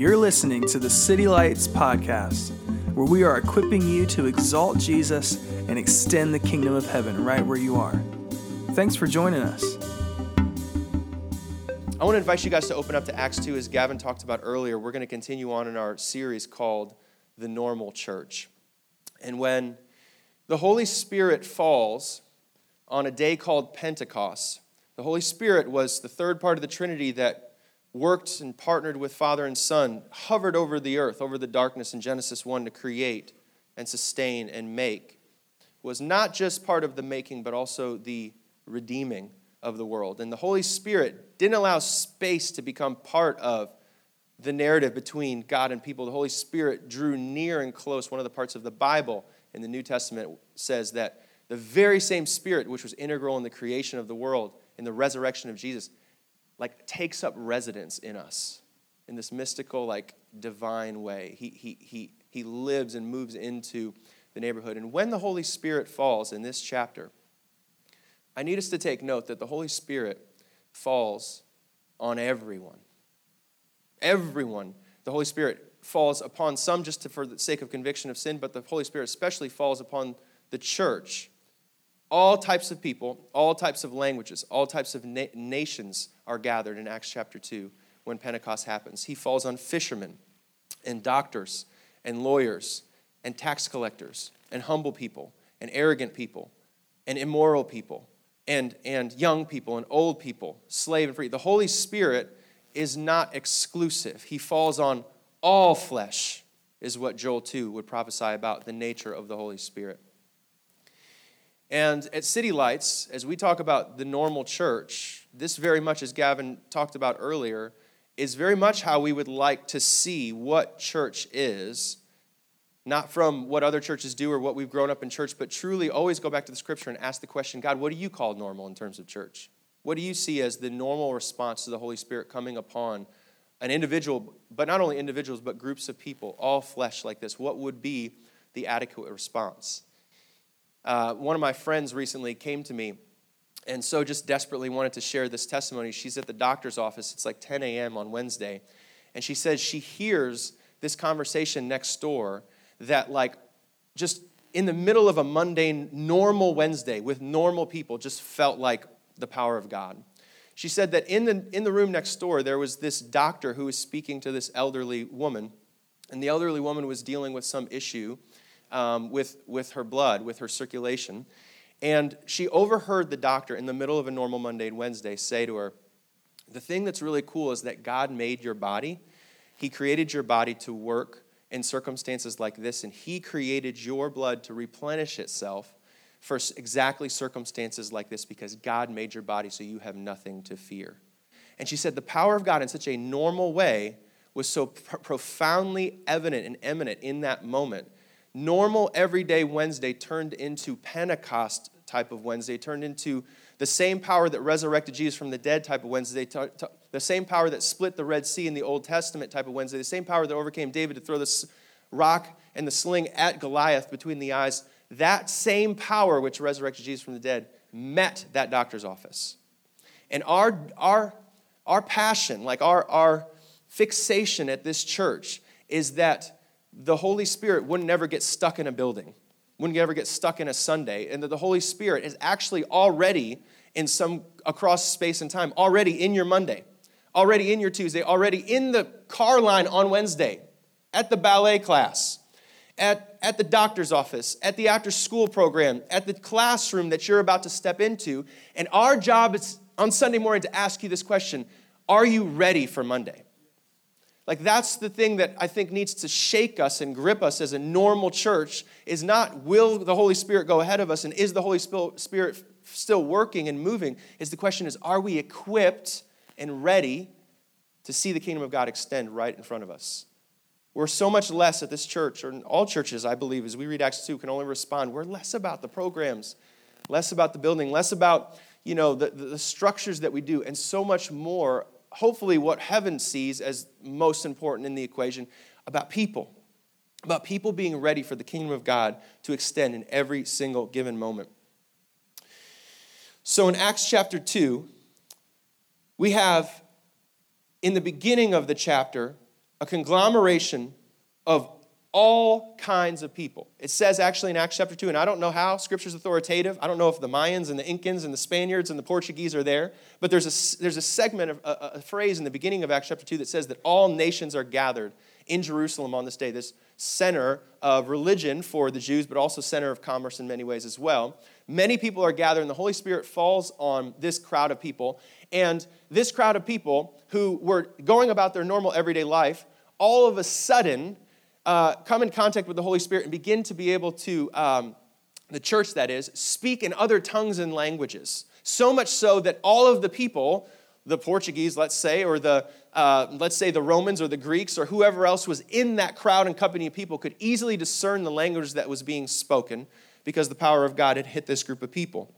You're listening to the City Lights Podcast, where we are equipping you to exalt Jesus and extend the kingdom of heaven right where you are. Thanks for joining us. I want to invite you guys to open up to Acts 2. As Gavin talked about earlier, we're going to continue on in our series called The Normal Church. And when the Holy Spirit falls on a day called Pentecost, the Holy Spirit was the third part of the Trinity that worked and partnered with Father and Son, hovered over the earth, over the darkness in Genesis 1 to create and sustain and make, was not just part of the making, but also the redeeming of the world. And the Holy Spirit didn't allow space to become part of the narrative between God and people. The Holy Spirit drew near and close. One of the parts of the Bible in the New Testament says that the very same Spirit, which was integral in the creation of the world, in the resurrection of Jesus, like takes up residence in us in this mystical, like divine way. He, he, he, he lives and moves into the neighborhood. And when the Holy Spirit falls in this chapter, I need us to take note that the Holy Spirit falls on everyone. Everyone. The Holy Spirit falls upon some just to, for the sake of conviction of sin, but the Holy Spirit especially falls upon the church all types of people, all types of languages, all types of na- nations are gathered in Acts chapter 2 when Pentecost happens. He falls on fishermen and doctors and lawyers and tax collectors and humble people and arrogant people and immoral people and, and young people and old people, slave and free. The Holy Spirit is not exclusive. He falls on all flesh, is what Joel 2 would prophesy about the nature of the Holy Spirit. And at City Lights, as we talk about the normal church, this very much, as Gavin talked about earlier, is very much how we would like to see what church is, not from what other churches do or what we've grown up in church, but truly always go back to the scripture and ask the question God, what do you call normal in terms of church? What do you see as the normal response to the Holy Spirit coming upon an individual, but not only individuals, but groups of people, all flesh like this? What would be the adequate response? Uh, one of my friends recently came to me and so just desperately wanted to share this testimony. She's at the doctor's office. It's like 10 a.m. on Wednesday. And she says she hears this conversation next door that, like, just in the middle of a mundane, normal Wednesday with normal people, just felt like the power of God. She said that in the, in the room next door, there was this doctor who was speaking to this elderly woman. And the elderly woman was dealing with some issue um, with, with her blood, with her circulation. And she overheard the doctor in the middle of a normal mundane Wednesday say to her, The thing that's really cool is that God made your body. He created your body to work in circumstances like this, and He created your blood to replenish itself for exactly circumstances like this because God made your body so you have nothing to fear. And she said the power of God in such a normal way was so pr- profoundly evident and eminent in that moment normal everyday Wednesday turned into Pentecost type of Wednesday, turned into the same power that resurrected Jesus from the dead type of Wednesday, the same power that split the Red Sea in the Old Testament type of Wednesday, the same power that overcame David to throw the rock and the sling at Goliath between the eyes. That same power which resurrected Jesus from the dead met that doctor's office. And our, our, our passion, like our, our fixation at this church, is that the Holy Spirit wouldn't ever get stuck in a building, wouldn't ever get stuck in a Sunday, and that the Holy Spirit is actually already in some across space and time, already in your Monday, already in your Tuesday, already in the car line on Wednesday, at the ballet class, at, at the doctor's office, at the after school program, at the classroom that you're about to step into. And our job is on Sunday morning to ask you this question Are you ready for Monday? Like that's the thing that I think needs to shake us and grip us as a normal church is not will the Holy Spirit go ahead of us and is the Holy Spirit still working and moving? Is the question is are we equipped and ready to see the kingdom of God extend right in front of us? We're so much less at this church, or in all churches, I believe, as we read Acts 2, can only respond. We're less about the programs, less about the building, less about you know the, the structures that we do, and so much more hopefully what heaven sees as most important in the equation about people, about people being ready for the kingdom of God to extend in every single given moment. So in Acts chapter 2, we have in the beginning of the chapter a conglomeration of all kinds of people. It says actually in Acts chapter 2, and I don't know how, scripture's authoritative. I don't know if the Mayans and the Incans and the Spaniards and the Portuguese are there, but there's a, there's a segment, of, a, a phrase in the beginning of Acts chapter 2 that says that all nations are gathered in Jerusalem on this day, this center of religion for the Jews, but also center of commerce in many ways as well. Many people are gathered, and the Holy Spirit falls on this crowd of people. And this crowd of people who were going about their normal everyday life, all of a sudden, uh, come in contact with the Holy Spirit and begin to be able to, um, the church that is, speak in other tongues and languages. So much so that all of the people, the Portuguese, let's say, or the, uh, let's say the Romans or the Greeks or whoever else was in that crowd and company of people could easily discern the language that was being spoken because the power of God had hit this group of people.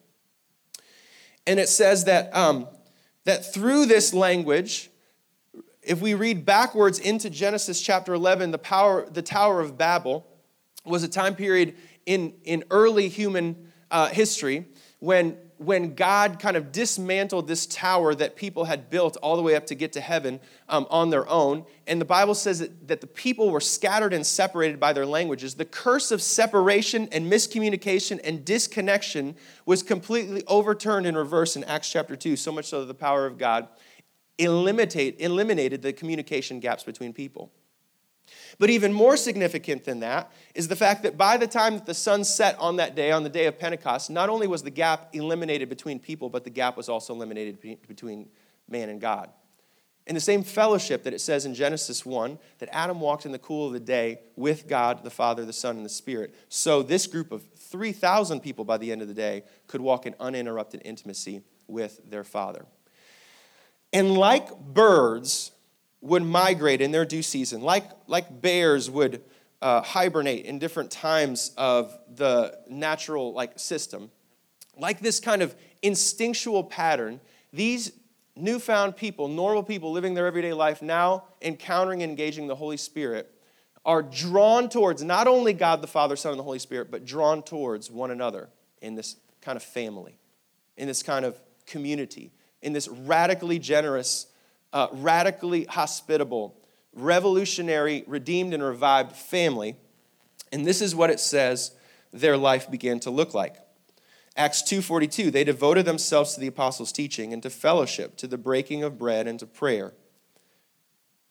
And it says that, um, that through this language, if we read backwards into Genesis chapter 11, the, power, the Tower of Babel was a time period in, in early human uh, history when, when God kind of dismantled this tower that people had built all the way up to get to heaven um, on their own. And the Bible says that, that the people were scattered and separated by their languages. The curse of separation and miscommunication and disconnection was completely overturned in reverse in Acts chapter 2, so much so that the power of God eliminate, eliminated the communication gaps between people. But even more significant than that is the fact that by the time that the sun set on that day, on the day of Pentecost, not only was the gap eliminated between people, but the gap was also eliminated between man and God. In the same fellowship that it says in Genesis 1 that Adam walked in the cool of the day with God, the Father, the Son, and the Spirit, so this group of 3,000 people by the end of the day could walk in uninterrupted intimacy with their Father. And like birds would migrate in their due season, like, like bears would uh, hibernate in different times of the natural like system, like this kind of instinctual pattern, these newfound people, normal people living their everyday life, now encountering and engaging the Holy Spirit, are drawn towards not only God the Father, Son, and the Holy Spirit, but drawn towards one another in this kind of family, in this kind of community in this radically generous, uh, radically hospitable, revolutionary, redeemed, and revived family. And this is what it says their life began to look like. Acts 2:42 they devoted themselves to the apostles' teaching and to fellowship to the breaking of bread and to prayer.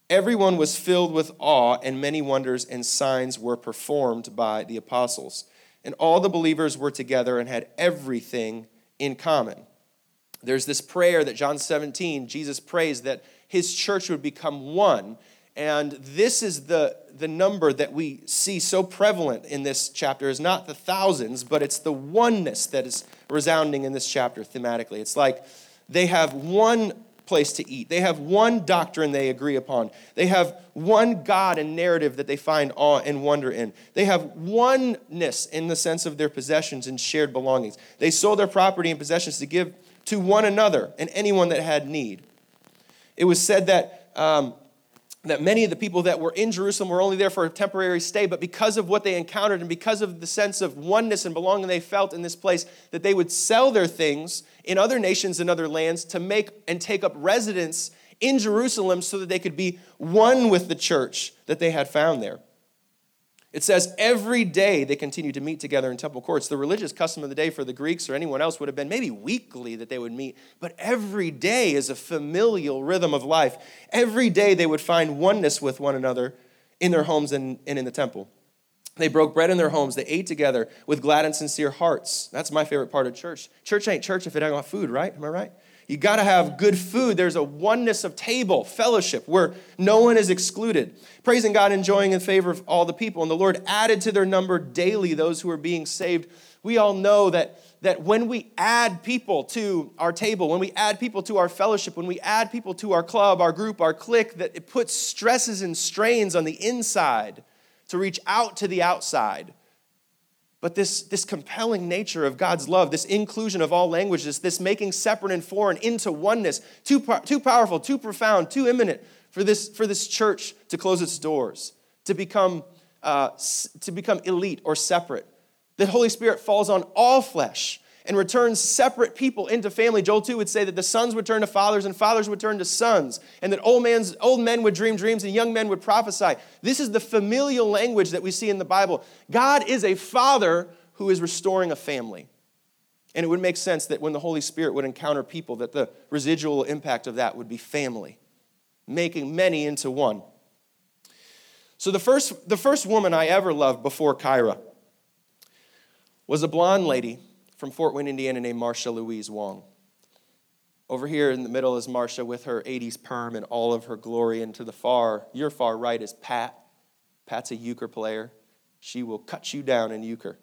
Everyone was filled with awe and many wonders and signs were performed by the apostles. And all the believers were together and had everything in common. There's this prayer that John 17, Jesus prays that his church would become one. And this is the, the number that we see so prevalent in this chapter is not the thousands, but it's the oneness that is resounding in this chapter thematically. It's like they have one place to eat. They have one doctrine they agree upon. They have one God and narrative that they find awe and wonder in. They have oneness in the sense of their possessions and shared belongings. They sold their property and possessions to give to one another and anyone that had need. It was said that, um, that many of the people that were in Jerusalem were only there for a temporary stay, but because of what they encountered and because of the sense of oneness and belonging they felt in this place, that they would sell their things in other nations and other lands to make and take up residence in Jerusalem so that they could be one with the church that they had found there. It says every day they continued to meet together in temple courts. The religious custom of the day for the Greeks or anyone else would have been maybe weekly that they would meet, but every day is a familial rhythm of life. Every day they would find oneness with one another in their homes and, and in the temple. They broke bread in their homes. They ate together with glad and sincere hearts. That's my favorite part of church. Church ain't church if it ain't got food, right? Am I right? You got to have good food. There's a oneness of table, fellowship, where no one is excluded. Praising God, enjoying in favor of all the people. And the Lord added to their number daily those who are being saved. We all know that, that when we add people to our table, when we add people to our fellowship, when we add people to our club, our group, our clique, that it puts stresses and strains on the inside to reach out to the outside. But this, this compelling nature of God's love, this inclusion of all languages, this making separate and foreign into oneness, too, too powerful, too profound, too imminent for this, for this church to close its doors, to become, uh, to become elite or separate. The Holy Spirit falls on all flesh. And returns separate people into family. Joel 2 would say that the sons would turn to fathers and fathers would turn to sons, and that old, man's, old men would dream dreams and young men would prophesy. This is the familial language that we see in the Bible. God is a father who is restoring a family. And it would make sense that when the Holy Spirit would encounter people, that the residual impact of that would be family, making many into one. So the first, the first woman I ever loved before Kyra was a blonde lady from Fort Wayne, Indiana, named Marcia Louise Wong. Over here in the middle is Marcia with her 80s perm and all of her glory. And to the far, your far right is Pat. Pat's a euchre player. She will cut you down in euchre.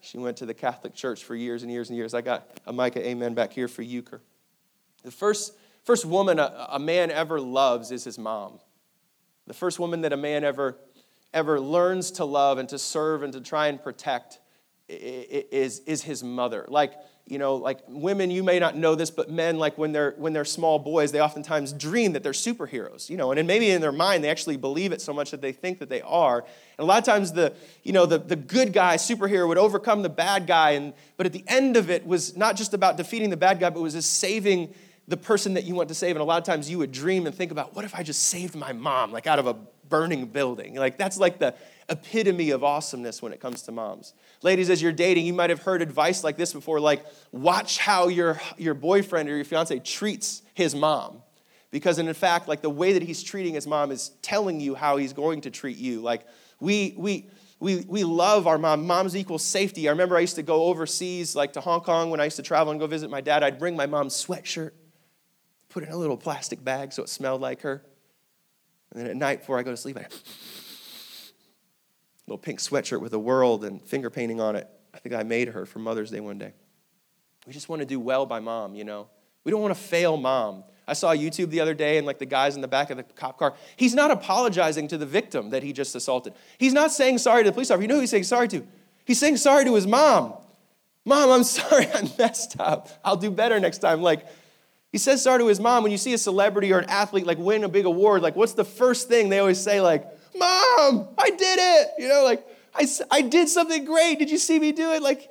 She went to the Catholic Church for years and years and years. I got a Micah Amen back here for euchre. The first, first woman a, a man ever loves is his mom. The first woman that a man ever, ever learns to love and to serve and to try and protect is, is his mother. Like, you know, like women, you may not know this, but men, like when they're when they're small boys, they oftentimes dream that they're superheroes, you know, and maybe in their mind they actually believe it so much that they think that they are. And a lot of times the, you know, the, the good guy superhero would overcome the bad guy, and but at the end of it was not just about defeating the bad guy, but was just saving the person that you want to save. And a lot of times you would dream and think about, what if I just saved my mom, like out of a burning building? Like that's like the epitome of awesomeness when it comes to moms. Ladies, as you're dating, you might have heard advice like this before, like watch how your, your boyfriend or your fiance treats his mom. Because in fact, like the way that he's treating his mom is telling you how he's going to treat you. Like we we we, we love our mom. Moms equals safety. I remember I used to go overseas, like to Hong Kong when I used to travel and go visit my dad. I'd bring my mom's sweatshirt, put it in a little plastic bag so it smelled like her. And then at night before I go to sleep, I little pink sweatshirt with a world and finger painting on it. I think I made her for Mother's Day one day. We just want to do well by mom, you know. We don't want to fail mom. I saw YouTube the other day and like the guys in the back of the cop car. He's not apologizing to the victim that he just assaulted. He's not saying sorry to the police officer. You know who he's saying sorry to? He's saying sorry to his mom. Mom, I'm sorry I messed up. I'll do better next time. Like, he says sorry to his mom. When you see a celebrity or an athlete like win a big award, like what's the first thing they always say? Like, Mom, I did it. You know, like, I, I did something great. Did you see me do it? Like,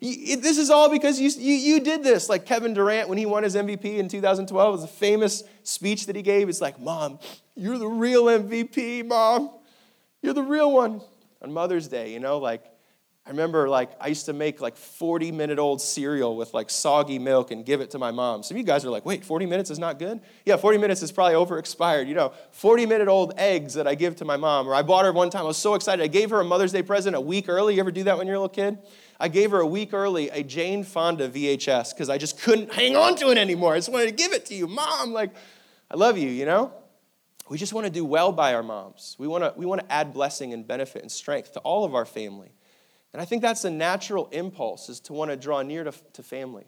this is all because you, you, you did this. Like Kevin Durant, when he won his MVP in 2012, was a famous speech that he gave. It's like, Mom, you're the real MVP, Mom. You're the real one. On Mother's Day, you know, like, I remember like I used to make like 40 minute old cereal with like soggy milk and give it to my mom. Some of you guys are like, wait, 40 minutes is not good? Yeah, 40 minutes is probably over expired. You know, 40 minute old eggs that I give to my mom. Or I bought her one time, I was so excited. I gave her a Mother's Day present a week early. You ever do that when you're a little kid? I gave her a week early a Jane Fonda VHS because I just couldn't hang on to it anymore. I just wanted to give it to you, mom. Like, I love you, you know? We just want to do well by our moms. We want to, we want to add blessing and benefit and strength to all of our family. And I think that's a natural impulse is to want to draw near to, to family.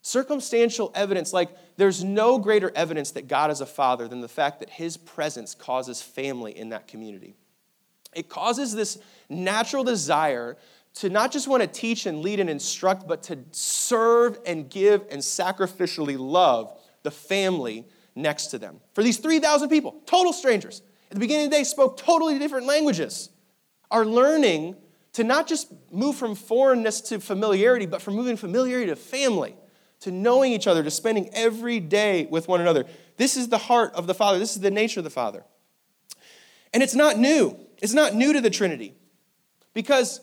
Circumstantial evidence, like there's no greater evidence that God is a father than the fact that his presence causes family in that community. It causes this natural desire to not just want to teach and lead and instruct, but to serve and give and sacrificially love the family next to them. For these 3,000 people, total strangers, at the beginning of the day spoke totally different languages, are learning to not just move from foreignness to familiarity, but from moving familiarity to family, to knowing each other, to spending every day with one another. This is the heart of the Father. This is the nature of the Father. And it's not new. It's not new to the Trinity. Because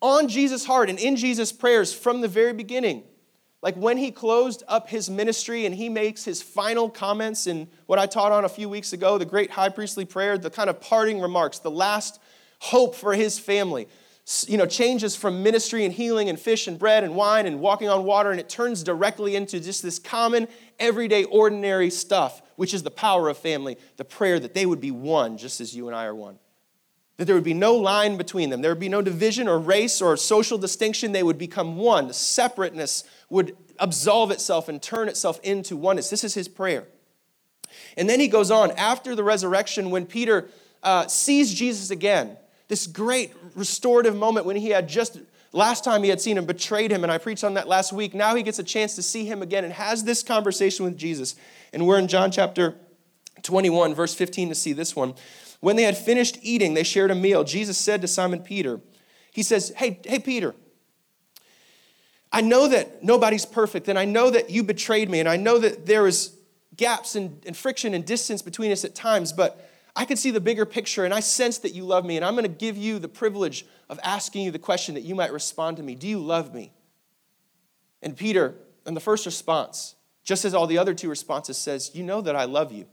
on Jesus' heart and in Jesus' prayers from the very beginning, like when he closed up his ministry and he makes his final comments in what I taught on a few weeks ago, the great high priestly prayer, the kind of parting remarks, the last hope for his family you know, changes from ministry and healing and fish and bread and wine and walking on water, and it turns directly into just this common, everyday, ordinary stuff, which is the power of family, the prayer that they would be one just as you and I are one. That there would be no line between them. There would be no division or race or social distinction. They would become one. The separateness would absolve itself and turn itself into oneness. This is his prayer. And then he goes on after the resurrection, when Peter uh, sees Jesus again, this great restorative moment when he had just last time he had seen him betrayed him. And i preached on that last week. Now he gets a chance to see him again and has this conversation with jesus. And we're in john chapter 21 verse 15 to see this one. When they had finished eating they shared a meal. Jesus said to simon peter he says hey hey peter I know that nobody's perfect, and I know that you betrayed me, and I know that there is gaps and, and friction and distance between us at times, but I can see the bigger picture, and I sense that you love me, and I'm going to give you the privilege of asking you the question that you might respond to me Do you love me? And Peter, in the first response, just as all the other two responses, says, You know that I love you.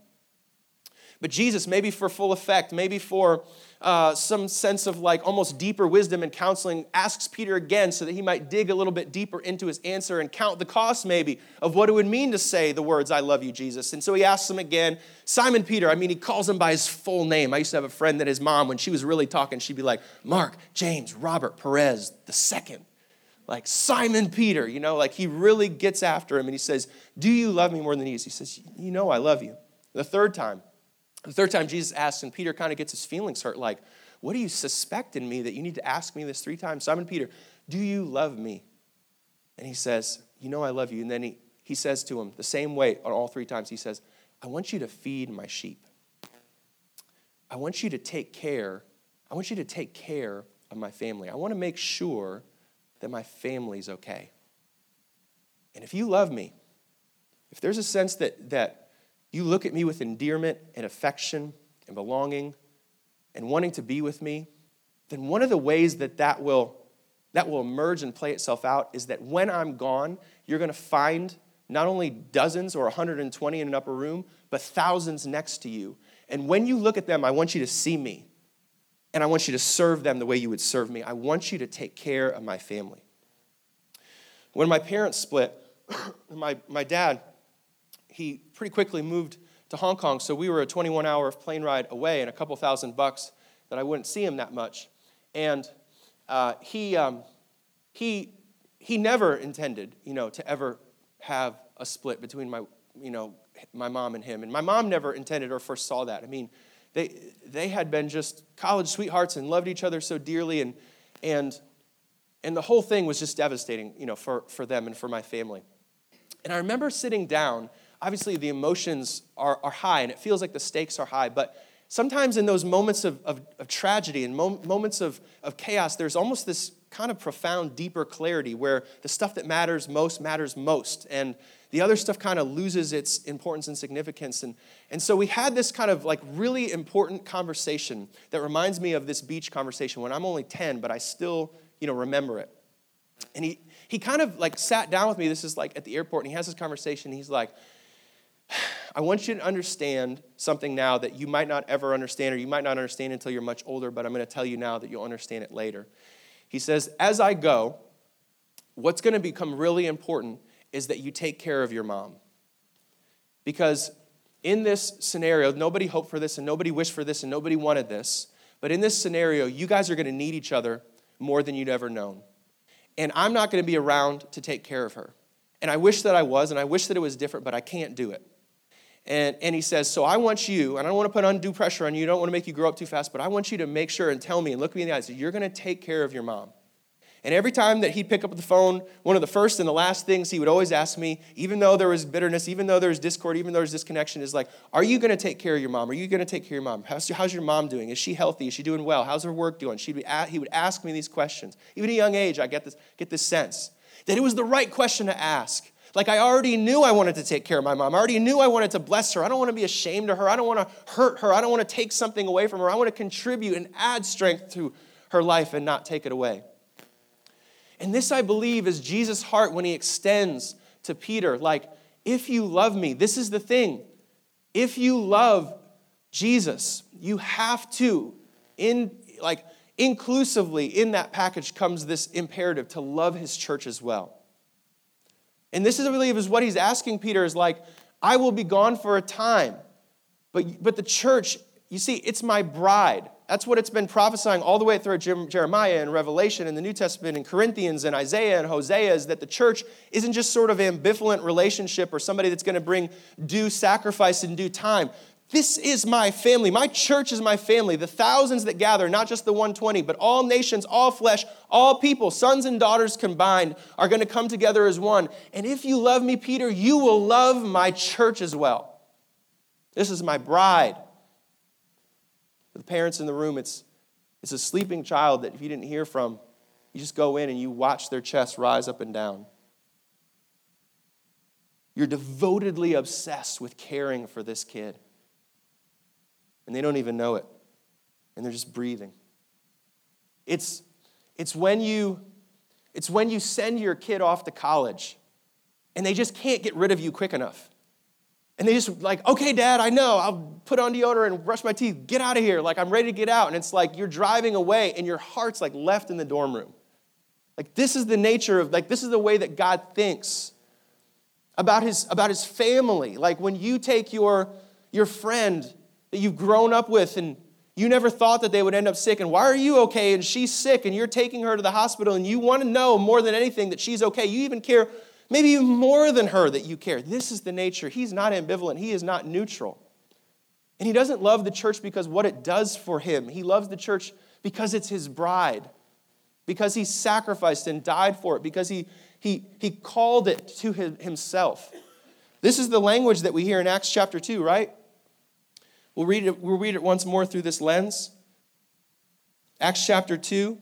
But Jesus, maybe for full effect, maybe for uh, some sense of like almost deeper wisdom and counseling, asks Peter again so that he might dig a little bit deeper into his answer and count the cost maybe of what it would mean to say the words, I love you, Jesus. And so he asks him again, Simon Peter, I mean, he calls him by his full name. I used to have a friend that his mom, when she was really talking, she'd be like, Mark, James, Robert, Perez, the second like Simon Peter, you know, like he really gets after him and he says, Do you love me more than these? He says, You know, I love you. The third time, the third time Jesus asks, and Peter kind of gets his feelings hurt, like, What do you suspect in me that you need to ask me this three times? Simon Peter, do you love me? And he says, You know I love you. And then he, he says to him, the same way on all three times, he says, I want you to feed my sheep. I want you to take care. I want you to take care of my family. I want to make sure that my family's okay. And if you love me, if there's a sense that, that you look at me with endearment and affection and belonging and wanting to be with me, then one of the ways that that will, that will emerge and play itself out is that when I'm gone, you're going to find not only dozens or 120 in an upper room, but thousands next to you. And when you look at them, I want you to see me. And I want you to serve them the way you would serve me. I want you to take care of my family. When my parents split, my, my dad, he pretty quickly moved to Hong Kong, so we were a 21 hour plane ride away and a couple thousand bucks that I wouldn't see him that much. And uh, he, um, he, he never intended, you know, to ever have a split between my, you know, my mom and him. And my mom never intended or foresaw that. I mean, they, they had been just college sweethearts and loved each other so dearly, and, and, and the whole thing was just devastating, you know, for, for them and for my family. And I remember sitting down obviously the emotions are, are high and it feels like the stakes are high, but sometimes in those moments of, of, of tragedy and mom, moments of, of chaos, there's almost this kind of profound, deeper clarity where the stuff that matters most matters most. And the other stuff kind of loses its importance and significance. And, and so we had this kind of like really important conversation that reminds me of this beach conversation when I'm only 10, but I still, you know, remember it. And he, he kind of like sat down with me. This is like at the airport, and he has this conversation. He's like, I want you to understand something now that you might not ever understand, or you might not understand until you're much older, but I'm going to tell you now that you'll understand it later. He says, As I go, what's going to become really important is that you take care of your mom. Because in this scenario, nobody hoped for this, and nobody wished for this, and nobody wanted this. But in this scenario, you guys are going to need each other more than you'd ever known. And I'm not going to be around to take care of her. And I wish that I was, and I wish that it was different, but I can't do it. And, and he says, So I want you, and I don't want to put undue pressure on you, I don't want to make you grow up too fast, but I want you to make sure and tell me and look me in the eyes that you're going to take care of your mom. And every time that he'd pick up the phone, one of the first and the last things he would always ask me, even though there was bitterness, even though there was discord, even though there was disconnection, is like, Are you going to take care of your mom? Are you going to take care of your mom? How's, how's your mom doing? Is she healthy? Is she doing well? How's her work doing? She'd be at, he would ask me these questions. Even at a young age, I get this, get this sense that it was the right question to ask. Like I already knew I wanted to take care of my mom. I already knew I wanted to bless her. I don't want to be ashamed of her. I don't want to hurt her. I don't want to take something away from her. I want to contribute and add strength to her life and not take it away. And this, I believe, is Jesus' heart when he extends to Peter like, if you love me, this is the thing. If you love Jesus, you have to, in like inclusively in that package comes this imperative to love his church as well. And this is, I believe, is what he's asking Peter is like, I will be gone for a time. But, but the church, you see, it's my bride. That's what it's been prophesying all the way through Jeremiah and Revelation and the New Testament and Corinthians and Isaiah and Hosea is that the church isn't just sort of ambivalent relationship or somebody that's going to bring due sacrifice in due time. This is my family. My church is my family. The thousands that gather, not just the 120, but all nations, all flesh, all people, sons and daughters combined, are going to come together as one. And if you love me, Peter, you will love my church as well. This is my bride. For the parents in the room, it's, it's a sleeping child that if you didn't hear from You just go in and you watch their chest rise up and down. You're devotedly obsessed with caring for this kid. And they don't even know it. And they're just breathing. It's, it's, when you, it's when you send your kid off to college and they just can't get rid of you quick enough. And they just like, okay, dad, I know. I'll put on deodorant and brush my teeth. Get out of here. Like, I'm ready to get out. And it's like you're driving away and your heart's like left in the dorm room. Like, this is the nature of, like, this is the way that God thinks about his, about his family. Like, when you take your, your friend that you've grown up with and you never thought that they would end up sick, and why are you okay? And she's sick, and you're taking her to the hospital, and you want to know more than anything that she's okay. You even care maybe even more than her that you care. This is the nature. He's not ambivalent, he is not neutral. And he doesn't love the church because what it does for him. He loves the church because it's his bride, because he sacrificed and died for it, because he, he, he called it to himself. This is the language that we hear in Acts chapter 2, right? We'll read it, we'll read it once more through this lens. Acts chapter 2,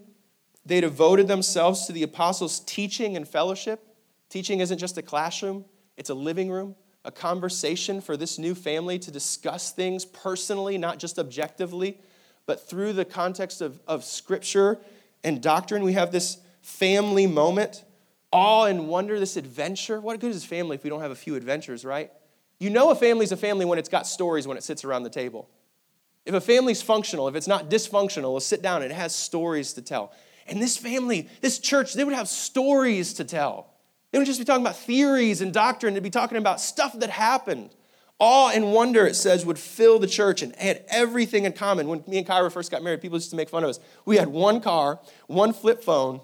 they devoted themselves to the apostles' teaching and fellowship Teaching isn't just a classroom, it's a living room, a conversation for this new family to discuss things personally, not just objectively, but through the context of, of scripture and doctrine. We have this family moment, awe and wonder, this adventure. What good is family if we don't have a few adventures, right? You know a family's a family when it's got stories when it sits around the table. If a family's functional, if it's not dysfunctional, it'll sit down and it has stories to tell. And this family, this church, they would have stories to tell. They would just be talking about theories and doctrine. They'd be talking about stuff that happened. Awe and wonder, it says, would fill the church and had everything in common. When me and Kyra first got married, people used to make fun of us. We had one car, one flip phone,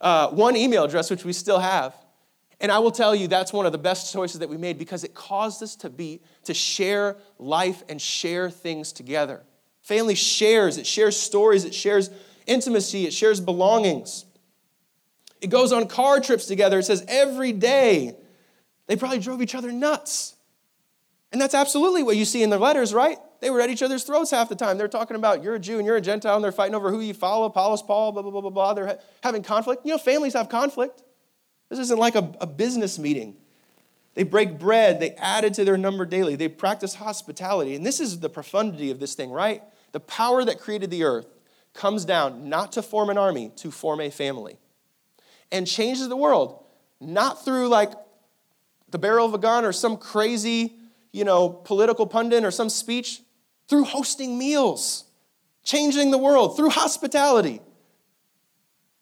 uh, one email address, which we still have. And I will tell you, that's one of the best choices that we made because it caused us to be, to share life and share things together. Family shares, it shares stories, it shares intimacy, it shares belongings. It goes on car trips together. It says every day they probably drove each other nuts. And that's absolutely what you see in their letters, right? They were at each other's throats half the time. They're talking about you're a Jew and you're a Gentile, and they're fighting over who you follow, Apollos, Paul, blah, blah, blah, blah, blah. They're having conflict. You know, families have conflict. This isn't like a, a business meeting. They break bread, they add it to their number daily, they practice hospitality. And this is the profundity of this thing, right? The power that created the earth comes down not to form an army, to form a family and changes the world. Not through like the barrel of a gun or some crazy, you know, political pundit or some speech, through hosting meals, changing the world, through hospitality.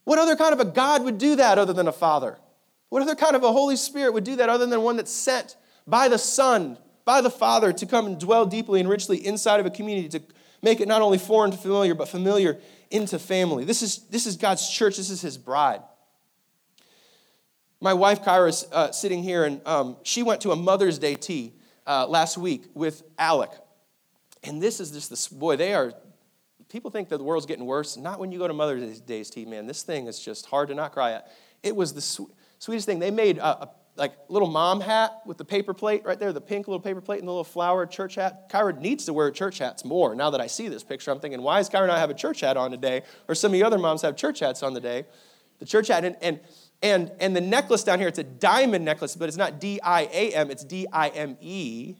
What other kind of a God would do that other than a father? What other kind of a Holy Spirit would do that other than one that's sent by the Son, by the Father, to come and dwell deeply and richly inside of a community to make it not only foreign to familiar, but familiar into family? This is, this is God's church, this is His bride. My wife, Kyra's uh, sitting here, and um, she went to a Mother's Day tea uh, last week with Alec. And this is just this, boy, they are, people think that the world's getting worse. Not when you go to Mother's Day's tea, man. This thing is just hard to not cry at. It was the sweetest thing. They made a, a like little mom hat with the paper plate right there, the pink little paper plate and the little flower church hat. Kyra needs to wear church hats more. Now that I see this picture, I'm thinking, why does Kyra not have a church hat on today? Or some of the other moms have church hats on the day. The church hat, and, and and, and the necklace down here, it's a diamond necklace, but it's not D I A M, it's D I M E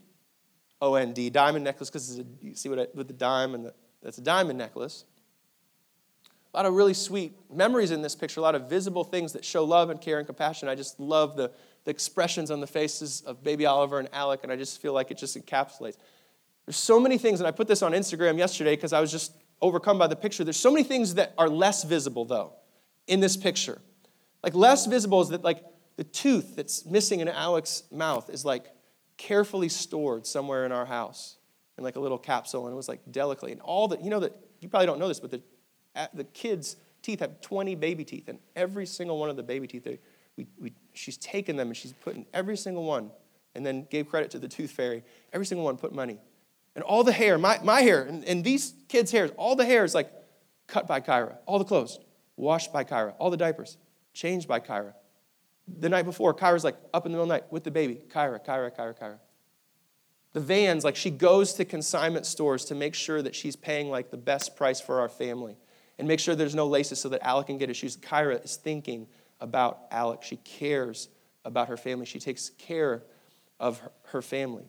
O N D, diamond necklace, because you see what I, with the dime and the, that's a diamond necklace. A lot of really sweet memories in this picture, a lot of visible things that show love and care and compassion. I just love the, the expressions on the faces of baby Oliver and Alec, and I just feel like it just encapsulates. There's so many things, and I put this on Instagram yesterday because I was just overcome by the picture. There's so many things that are less visible, though, in this picture. Like less visible is that like the tooth that's missing in Alec's mouth is like carefully stored somewhere in our house in like a little capsule and it was like delicately and all that you know that you probably don't know this but the the kids teeth have 20 baby teeth and every single one of the baby teeth they, we, we, she's taken them and she's put in every single one and then gave credit to the tooth fairy every single one put money and all the hair my, my hair and, and these kids hairs all the hair is like cut by kyra all the clothes washed by kyra all the diapers changed by Kyra. The night before, Kyra's like up in the middle of the night with the baby. Kyra, Kyra, Kyra, Kyra. The vans, like she goes to consignment stores to make sure that she's paying like the best price for our family. And make sure there's no laces so that Alec can get his shoes. Kyra is thinking about Alec. She cares about her family. She takes care of her, her family.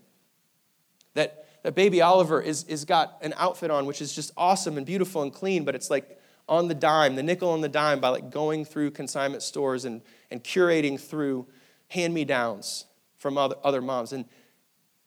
That, that baby Oliver is, is got an outfit on which is just awesome and beautiful and clean, but it's like on the dime, the nickel on the dime by like going through consignment stores and, and curating through hand-me-downs from other, other moms. And,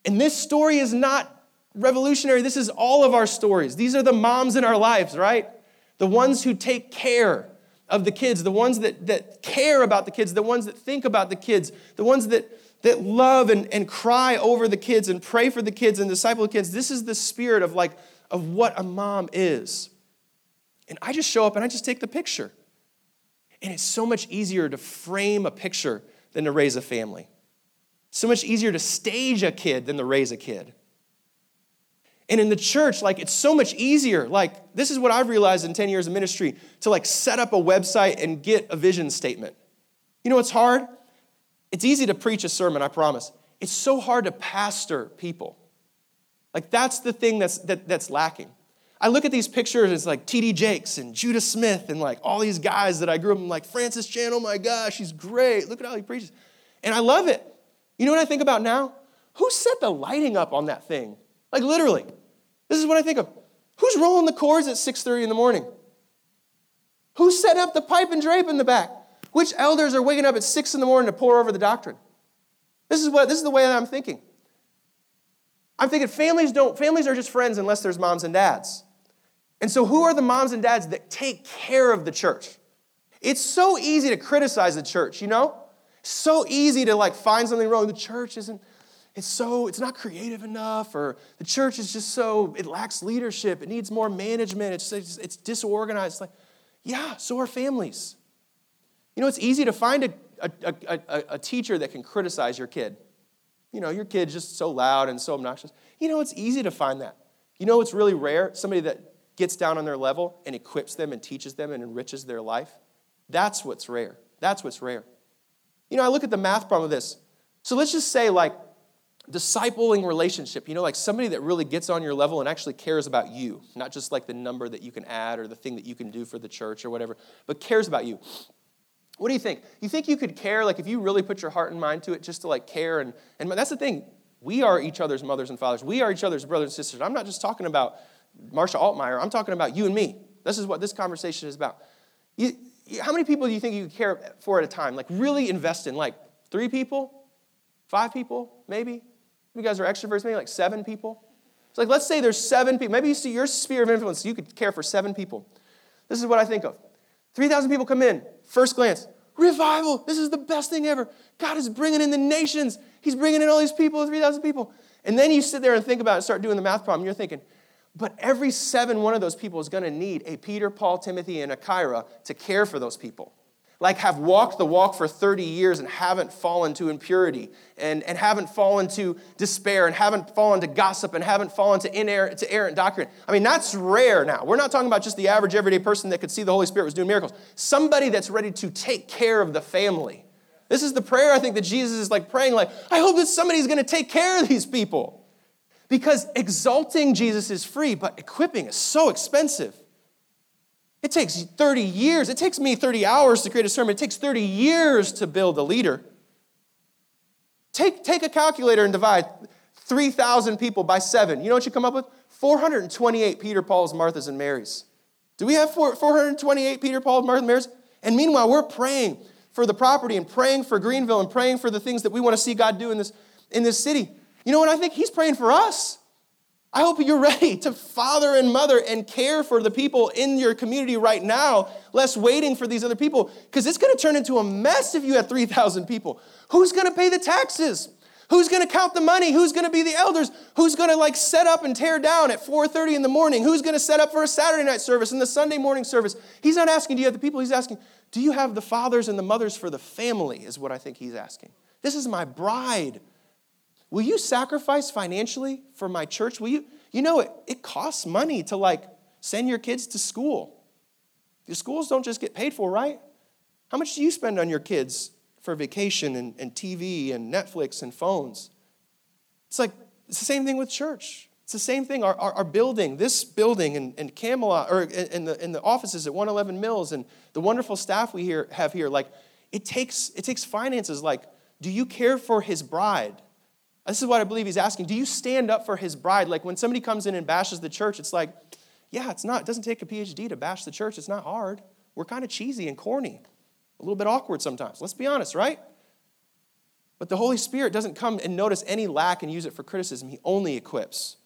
and this story is not revolutionary. This is all of our stories. These are the moms in our lives, right? The ones who take care of the kids, the ones that, that care about the kids, the ones that think about the kids, the ones that, that love and, and cry over the kids and pray for the kids and disciple the kids. This is the spirit of like of what a mom is. And I just show up and I just take the picture. And it's so much easier to frame a picture than to raise a family. So much easier to stage a kid than to raise a kid. And in the church, like it's so much easier. Like this is what I've realized in 10 years of ministry to like set up a website and get a vision statement. You know what's hard? It's easy to preach a sermon, I promise. It's so hard to pastor people. Like that's the thing that's that, that's lacking. I look at these pictures, it's like T.D. Jakes and Judah Smith and like all these guys that I grew up in, like Francis Chan, oh my gosh, he's great. Look at how he preaches. And I love it. You know what I think about now? Who set the lighting up on that thing? Like literally. This is what I think of. Who's rolling the cords at 6:30 in the morning? Who set up the pipe and drape in the back? Which elders are waking up at 6 in the morning to pour over the doctrine? This is what this is the way that I'm thinking. I'm thinking families don't families are just friends unless there's moms and dads. And so who are the moms and dads that take care of the church? It's so easy to criticize the church, you know? So easy to like find something wrong. The church isn't it's so it's not creative enough or the church is just so it lacks leadership it needs more management it's, it's, it's disorganized it's like yeah so are families. You know it's easy to find a, a, a, a, a teacher that can criticize your kid. You know your kid's just so loud and so obnoxious. You know it's easy to find that. You know it's really rare somebody that gets down on their level and equips them and teaches them and enriches their life. That's what's rare. That's what's rare. You know i look at the math problem of this. So let's just say like discipling relationship, you know, like somebody that really gets on your level and actually cares about you, not just like the number that you can add or the thing that you can do for the church or whatever, but cares about you. What do you think? You think you could care, like if you really put your heart and mind to it, just to like care? And, and that's the thing. We are each other's mothers and fathers. We are each other's brothers and sisters. I'm not just talking about Marsha Altmeyer. I'm talking about you and me. This is what this conversation is about. You, how many people do you think you care for at a time? Like really invest in? Like three people? Five people? Maybe? You guys are extroverts, maybe like seven people. It's like, let's say there's seven people. Maybe you see your sphere of influence, you could care for seven people. This is what I think of 3,000 people come in, first glance, revival. This is the best thing ever. God is bringing in the nations. He's bringing in all these people, 3,000 people. And then you sit there and think about it, start doing the math problem. You're thinking, but every seven one of those people is going to need a Peter, Paul, Timothy, and a Kyra to care for those people like have walked the walk for 30 years and haven't fallen to impurity and, and haven't fallen to despair and haven't fallen to gossip and haven't fallen to, inerrant, to errant doctrine. I mean, that's rare now. We're not talking about just the average everyday person that could see the Holy Spirit was doing miracles. Somebody that's ready to take care of the family. This is the prayer I think that Jesus is like praying, like, I hope that somebody's to take care of these people. Because exalting Jesus is free, but equipping is so expensive. It takes 30 years. It takes me 30 hours to create a sermon. It takes 30 years to build a leader. Take, take a calculator and divide 3,000 people by seven. You know what you come up with? 428 Peter, Paul's, Marthas, and Marys. Do we have 428 Peter, Paul, Martha, and Marys? And meanwhile, we're praying for the property and praying for Greenville and praying for the things that we want to see God do in this, in this city. You know what I think? He's praying for us. I hope you're ready to father and mother and care for the people in your community right now, less waiting for these other people, because it's going to turn into a mess if you have 3,000 people. Who's going to pay the taxes? Who's going to count the money? Who's going to be the elders? Who's going to like set up and tear down at 4:30 in the morning? Who's going to set up for a Saturday night service and the Sunday morning service? He's not asking do you have the people, he's asking, do you have the fathers and the mothers for the family is what I think he's asking. This is my bride. Will you sacrifice financially for my church? Will you? You know, it, it costs money to like send your kids to school. Your schools don't just get paid for, right? How much do you spend on your kids for vacation and, and TV and Netflix and phones? It's like it's the same thing with church. It's the same thing. Our, our, our building, this building and, and Camelot, or in the, in the offices at 111 Mills and the wonderful staff we here, have here, like, it takes, it takes finances. Like, do you care for his bride? This is what I believe he's asking. Do you stand up for his bride? Like, when somebody comes in and bashes the church, it's like, yeah, it's not, it doesn't take a PhD to bash the church. It's not hard. We're kind of cheesy and corny, a little bit awkward sometimes. Let's be honest, right? But the Holy Spirit doesn't come and notice any lack and use it for criticism. He only equips.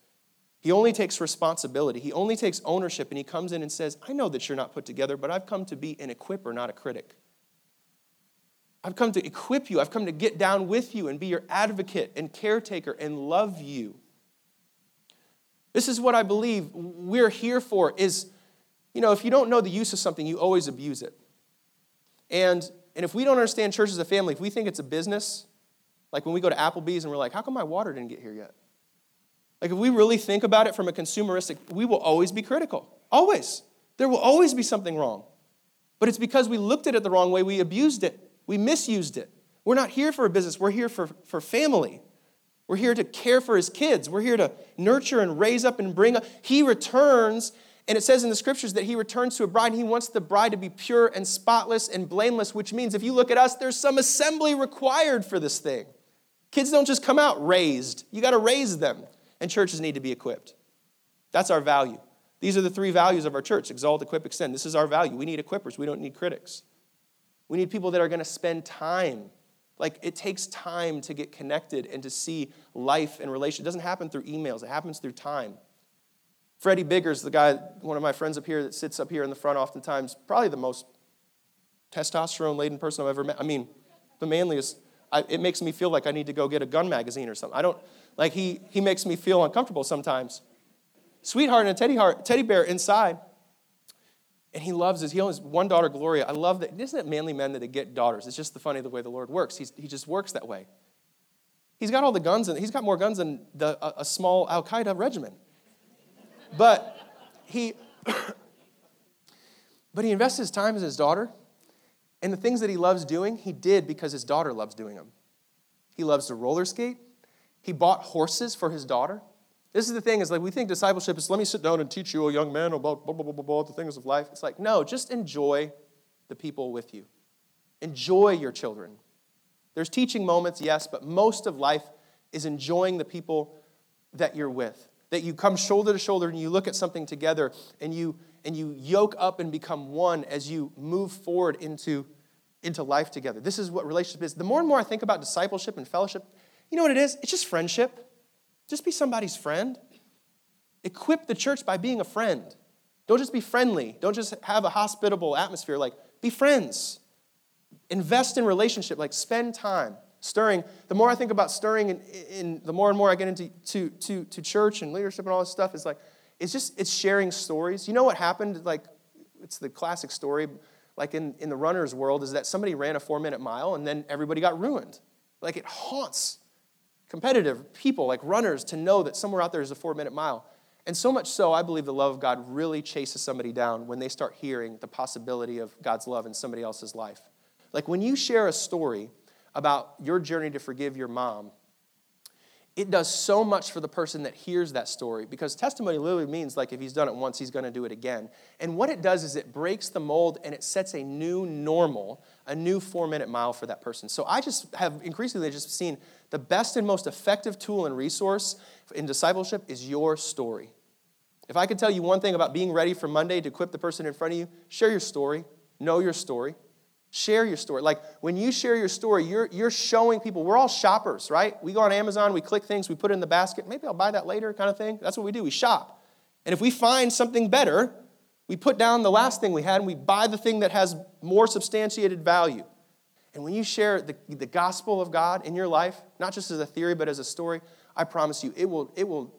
He only takes responsibility. He only takes ownership and he comes in and says, I know that you're not put together, but I've come to be an equiper, not a critic. I've come to equip you. I've come to get down with you and be your advocate and caretaker and love you. This is what I believe we're here for is, you know, if you don't know the use of something, you always abuse it. And, and if we don't understand church as a family, if we think it's a business, like when we go to Applebee's and we're like, how come my water didn't get here yet? Like if we really think about it from a consumeristic, we will always be critical. Always. There will always be something wrong. But it's because we looked at it the wrong way, we abused it, we misused it. We're not here for a business, we're here for, for family. We're here to care for his kids. We're here to nurture and raise up and bring up. He returns, and it says in the scriptures that he returns to a bride, and he wants the bride to be pure and spotless and blameless, which means if you look at us, there's some assembly required for this thing. Kids don't just come out raised, you got to raise them, and churches need to be equipped. That's our value. These are the three values of our church exalt, equip, extend. This is our value. We need equippers, we don't need critics. We need people that are going to spend time like it takes time to get connected and to see life and relation. It doesn't happen through emails, it happens through time. Freddie Biggers, the guy, one of my friends up here that sits up here in the front oftentimes, probably the most testosterone laden person I've ever met. I mean, the manliest. I, it makes me feel like I need to go get a gun magazine or something. I don't, like, he, he makes me feel uncomfortable sometimes. Sweetheart and a teddy, heart, teddy bear inside. And he loves his, he owns one daughter, Gloria. I love that. Isn't it manly men that they get daughters? It's just the funny the way the Lord works. He's, he just works that way. He's got all the guns, and he's got more guns than the, a, a small Al Qaeda regiment. But he, but he invests his time in his daughter, and the things that he loves doing, he did because his daughter loves doing them. He loves to roller skate. He bought horses for his daughter. This is the thing, is like we think discipleship is let me sit down and teach you, a young man, about blah, blah, blah, blah, blah, the things of life. It's like, no, just enjoy the people with you. Enjoy your children. There's teaching moments, yes, but most of life is enjoying the people that you're with. That you come shoulder to shoulder and you look at something together and you and you yoke up and become one as you move forward into, into life together. This is what relationship is. The more and more I think about discipleship and fellowship, you know what it is? It's just friendship. Just be somebody's friend. Equip the church by being a friend. Don't just be friendly. Don't just have a hospitable atmosphere. Like, be friends. Invest in relationship. Like, spend time stirring. The more I think about stirring, in, in the more and more I get into to, to, to church and leadership and all this stuff, is like, it's just, it's sharing stories. You know what happened? Like, it's the classic story, like in, in the runner's world, is that somebody ran a four minute mile and then everybody got ruined. Like, it haunts competitive people like runners to know that somewhere out there is a four minute mile. And so much so, I believe the love of God really chases somebody down when they start hearing the possibility of God's love in somebody else's life. Like when you share a story about your journey to forgive your mom, it does so much for the person that hears that story because testimony literally means like if he's done it once, he's going to do it again. And what it does is it breaks the mold and it sets a new normal, a new four minute mile for that person. So I just have increasingly just seen the best and most effective tool and resource in discipleship is your story. If I could tell you one thing about being ready for Monday to equip the person in front of you, share your story, know your story. Share your story. Like when you share your story, you're, you're showing people, we're all shoppers, right? We go on Amazon, we click things, we put it in the basket. Maybe I'll buy that later, kind of thing. That's what we do. We shop. And if we find something better, we put down the last thing we had and we buy the thing that has more substantiated value. And when you share the, the gospel of God in your life, not just as a theory, but as a story, I promise you, it will, it will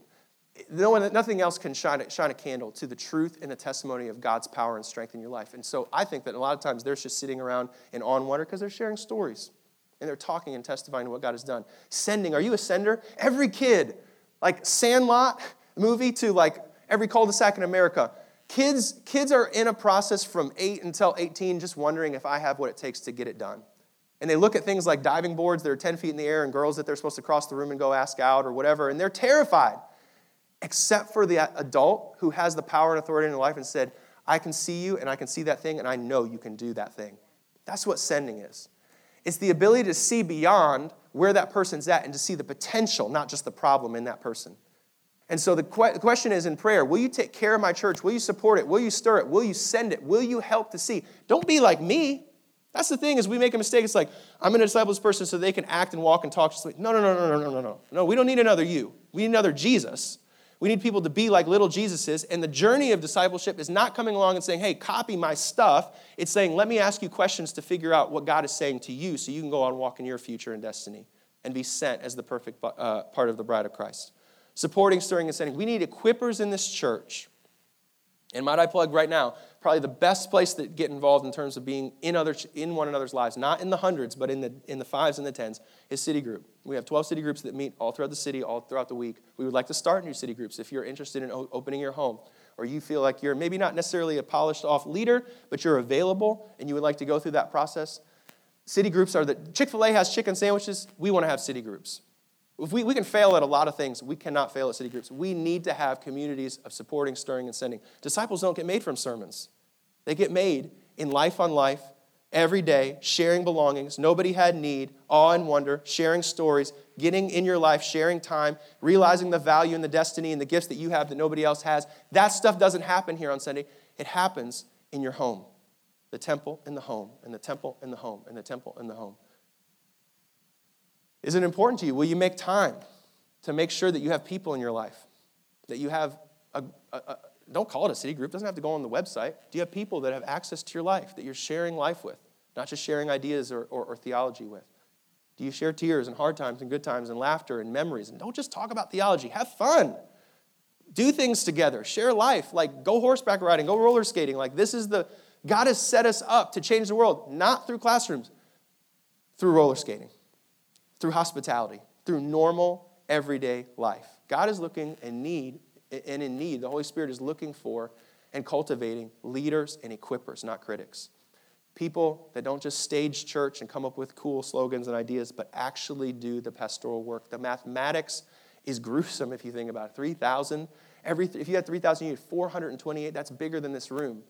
no one, nothing else can shine, shine a candle to the truth and the testimony of God's power and strength in your life. And so I think that a lot of times they're just sitting around and on wonder because they're sharing stories and they're talking and testifying to what God has done. Sending, are you a sender? Every kid, like Sandlot movie to like every cul-de-sac in America. Kids, kids are in a process from 8 until 18 just wondering if I have what it takes to get it done. And they look at things like diving boards that are 10 feet in the air and girls that they're supposed to cross the room and go ask out or whatever, and they're terrified. except for the adult who has the power and authority in their life and said, I can see you and I can see that thing and I know you can do that thing. That's what sending is. It's the ability to see beyond where that person's at and to see the potential, not just the problem in that person. And so the que- question is in prayer will you take care of my church? Will you support it? Will you stir it? Will you send it? Will you help to see? Don't be like me. That's the thing is we make a mistake. It's like, I'm going to disciple this person so they can act and walk and talk. Just like, no, no, no, no, no, no, no, no. No, we don't need another you. We need another Jesus. We need people to be like little Jesuses. And the journey of discipleship is not coming along and saying, hey, copy my stuff. It's saying, let me ask you questions to figure out what God is saying to you so you can go on walk in your future and destiny and be sent as the perfect uh, part of the bride of Christ. Supporting, stirring, and sending. We need equippers in this church. And might I plug right now, probably the best place to get involved in terms of being in, other, in one another's lives, not in the hundreds, but in the, in the fives and the tens, is City Group. We have 12 city groups that meet all throughout the city, all throughout the week. We would like to start new city groups if you're interested in opening your home, or you feel like you're maybe not necessarily a polished off leader, but you're available and you would like to go through that process. City groups are the Chick fil A has chicken sandwiches. We want to have city groups. If we, we can fail at a lot of things, we cannot fail at city groups. We need to have communities of supporting, stirring, and sending. Disciples don't get made from sermons, they get made in life on life, every day, sharing belongings. Nobody had need, awe and wonder, sharing stories, getting in your life, sharing time, realizing the value and the destiny and the gifts that you have that nobody else has. That stuff doesn't happen here on Sunday. It happens in your home. The temple and the home, and the temple and the home, and the temple and the home. Is it important to you? Will you make time to make sure that you have people in your life? That you have a, a, a don't call it a city group, it doesn't have to go on the website. Do you have people that have access to your life, that you're sharing life with, not just sharing ideas or, or, or theology with? Do you share tears and hard times and good times and laughter and memories? And don't just talk about theology, have fun. Do things together, share life, like go horseback riding, go roller skating. Like this is the, God has set us up to change the world, not through classrooms, through roller skating through hospitality, through normal, everyday life. God is looking in need, and in need, the Holy Spirit is looking for and cultivating leaders and equippers, not critics. People that don't just stage church and come up with cool slogans and ideas, but actually do the pastoral work. The mathematics is gruesome if you think about it. 3,000, every, if you had 3,000, you had 428, that's bigger than this room.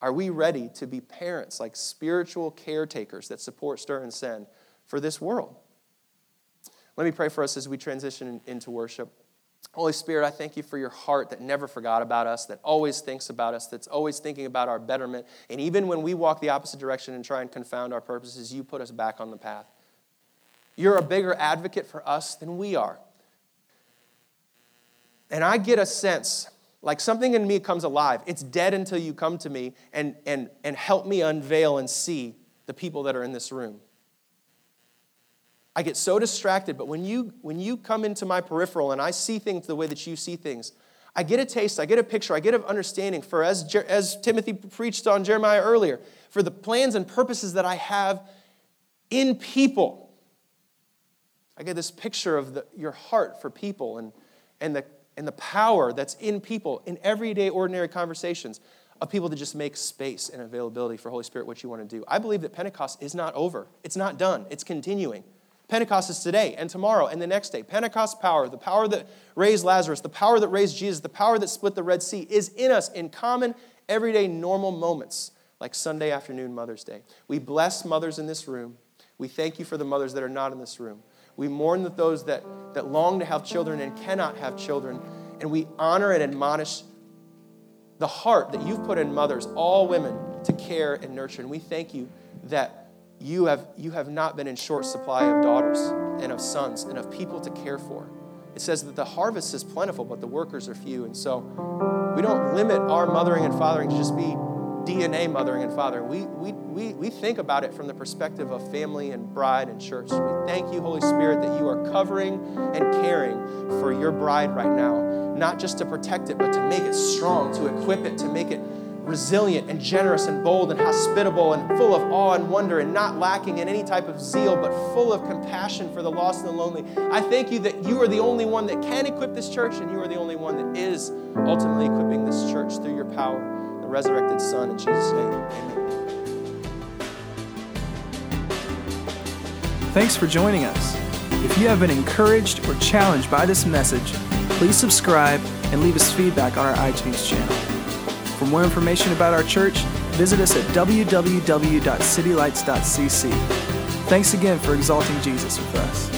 Are we ready to be parents, like spiritual caretakers that support, stir, and send for this world? Let me pray for us as we transition into worship. Holy Spirit, I thank you for your heart that never forgot about us, that always thinks about us, that's always thinking about our betterment. And even when we walk the opposite direction and try and confound our purposes, you put us back on the path. You're a bigger advocate for us than we are. And I get a sense, like something in me comes alive. It's dead until you come to me and, and, and help me unveil and see the people that are in this room. I get so distracted, but when you, when you come into my peripheral and I see things the way that you see things, I get a taste, I get a picture, I get an understanding for, as, as Timothy preached on Jeremiah earlier, for the plans and purposes that I have in people. I get this picture of the, your heart for people and, and, the, and the power that's in people in everyday, ordinary conversations of people to just make space and availability for Holy Spirit, what you want to do. I believe that Pentecost is not over, it's not done, it's continuing. Pentecost is today and tomorrow and the next day. Pentecost power, the power that raised Lazarus, the power that raised Jesus, the power that split the Red Sea is in us in common, everyday, normal moments like Sunday afternoon, Mother's Day. We bless mothers in this room. We thank you for the mothers that are not in this room. We mourn that those that, that long to have children and cannot have children. And we honor and admonish the heart that you've put in mothers, all women, to care and nurture. And we thank you that you have, you have not been in short supply of daughters and of sons and of people to care for. It says that the harvest is plentiful, but the workers are few. And so we don't limit our mothering and fathering to just be DNA mothering and fathering. We, we, we, we think about it from the perspective of family and bride and church. We thank you, Holy Spirit, that you are covering and caring for your bride right now, not just to protect it, but to make it strong, to equip it, to make it resilient and generous and bold and hospitable and full of awe and wonder and not lacking in any type of zeal, but full of compassion for the lost and the lonely. I thank you that you are the only one that can equip this church and you are the only one that is ultimately equipping this church through your power, the resurrected Son. In Jesus' name, amen. Thanks for joining us. If you have been encouraged or challenged by this message, please subscribe and leave us feedback on our iTunes channel. For more information about our church, visit us at www.citylights.cc. Thanks again for exalting Jesus with us.